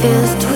feels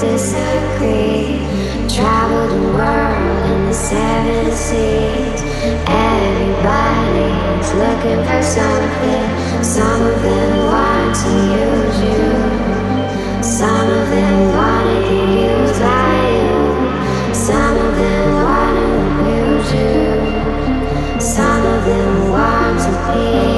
disagree. Travel the world in the seven seas. Everybody's looking for something. Some of them want to use you. Some of them want to use used by you. Some of them want to use you. Some of them want to be.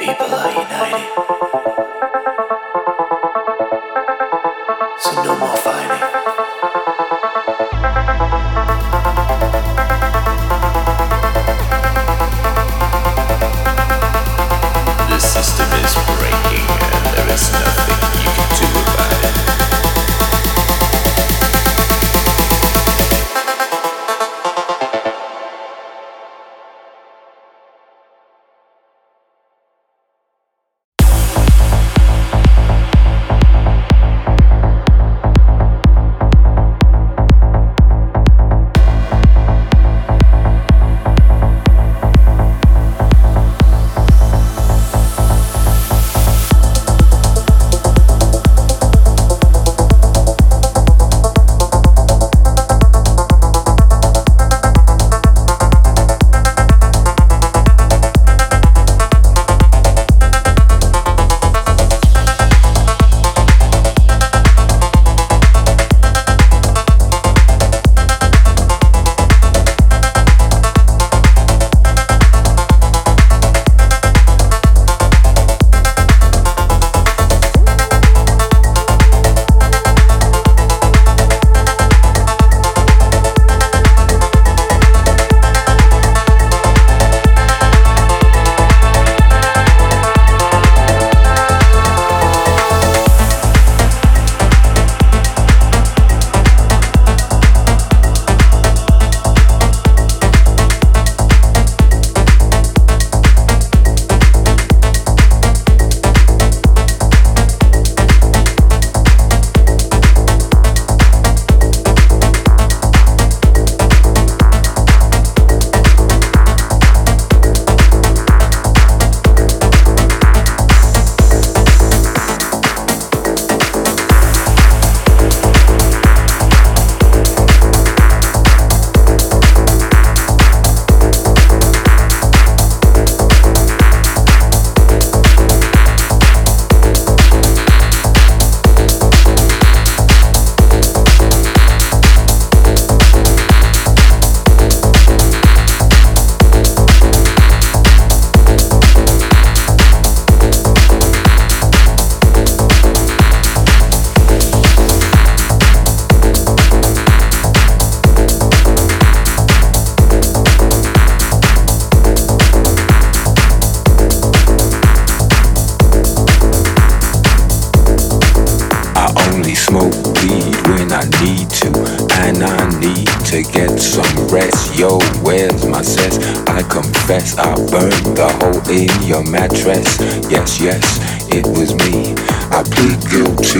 People are united.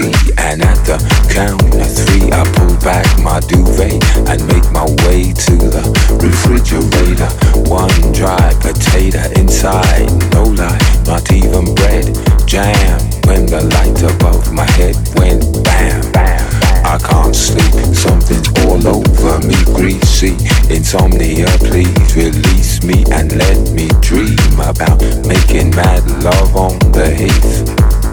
And at the count of three, I pull back my duvet and make my way to the refrigerator. One dry potato inside, no lie, not even bread. Jam when the light above my head went bam, bam. I can't sleep, something's all over me, greasy. Insomnia, please release me and let me dream about making mad love on the heath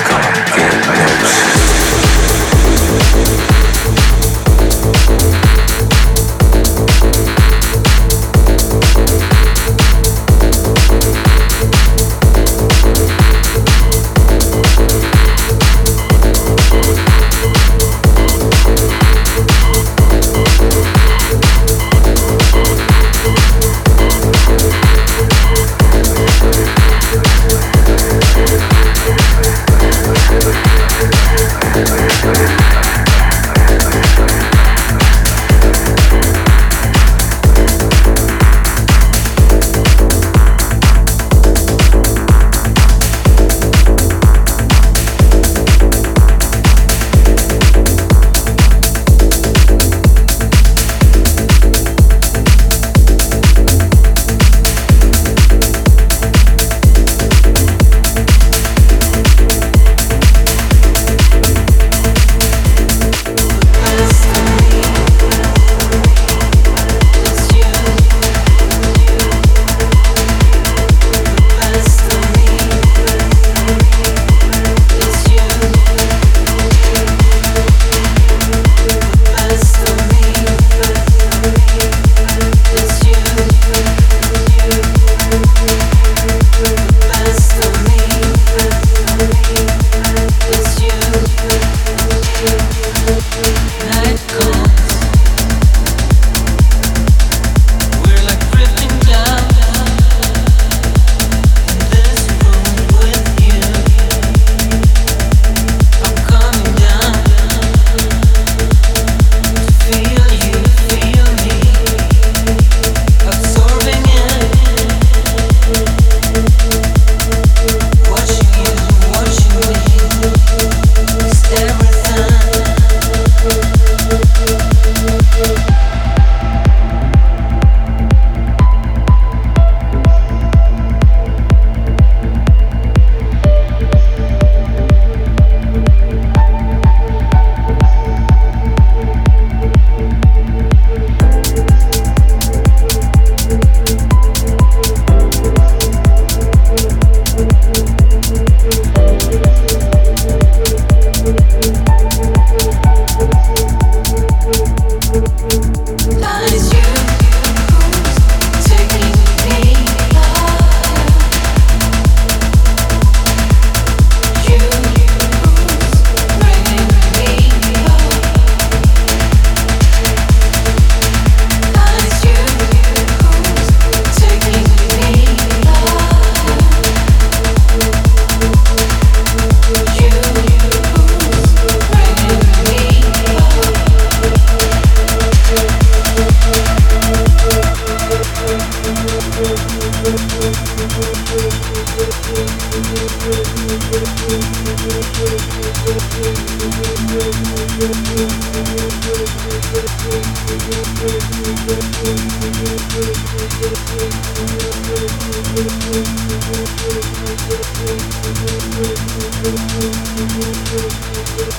I can't get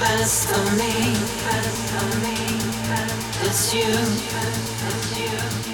Best of me, best of me, it's you.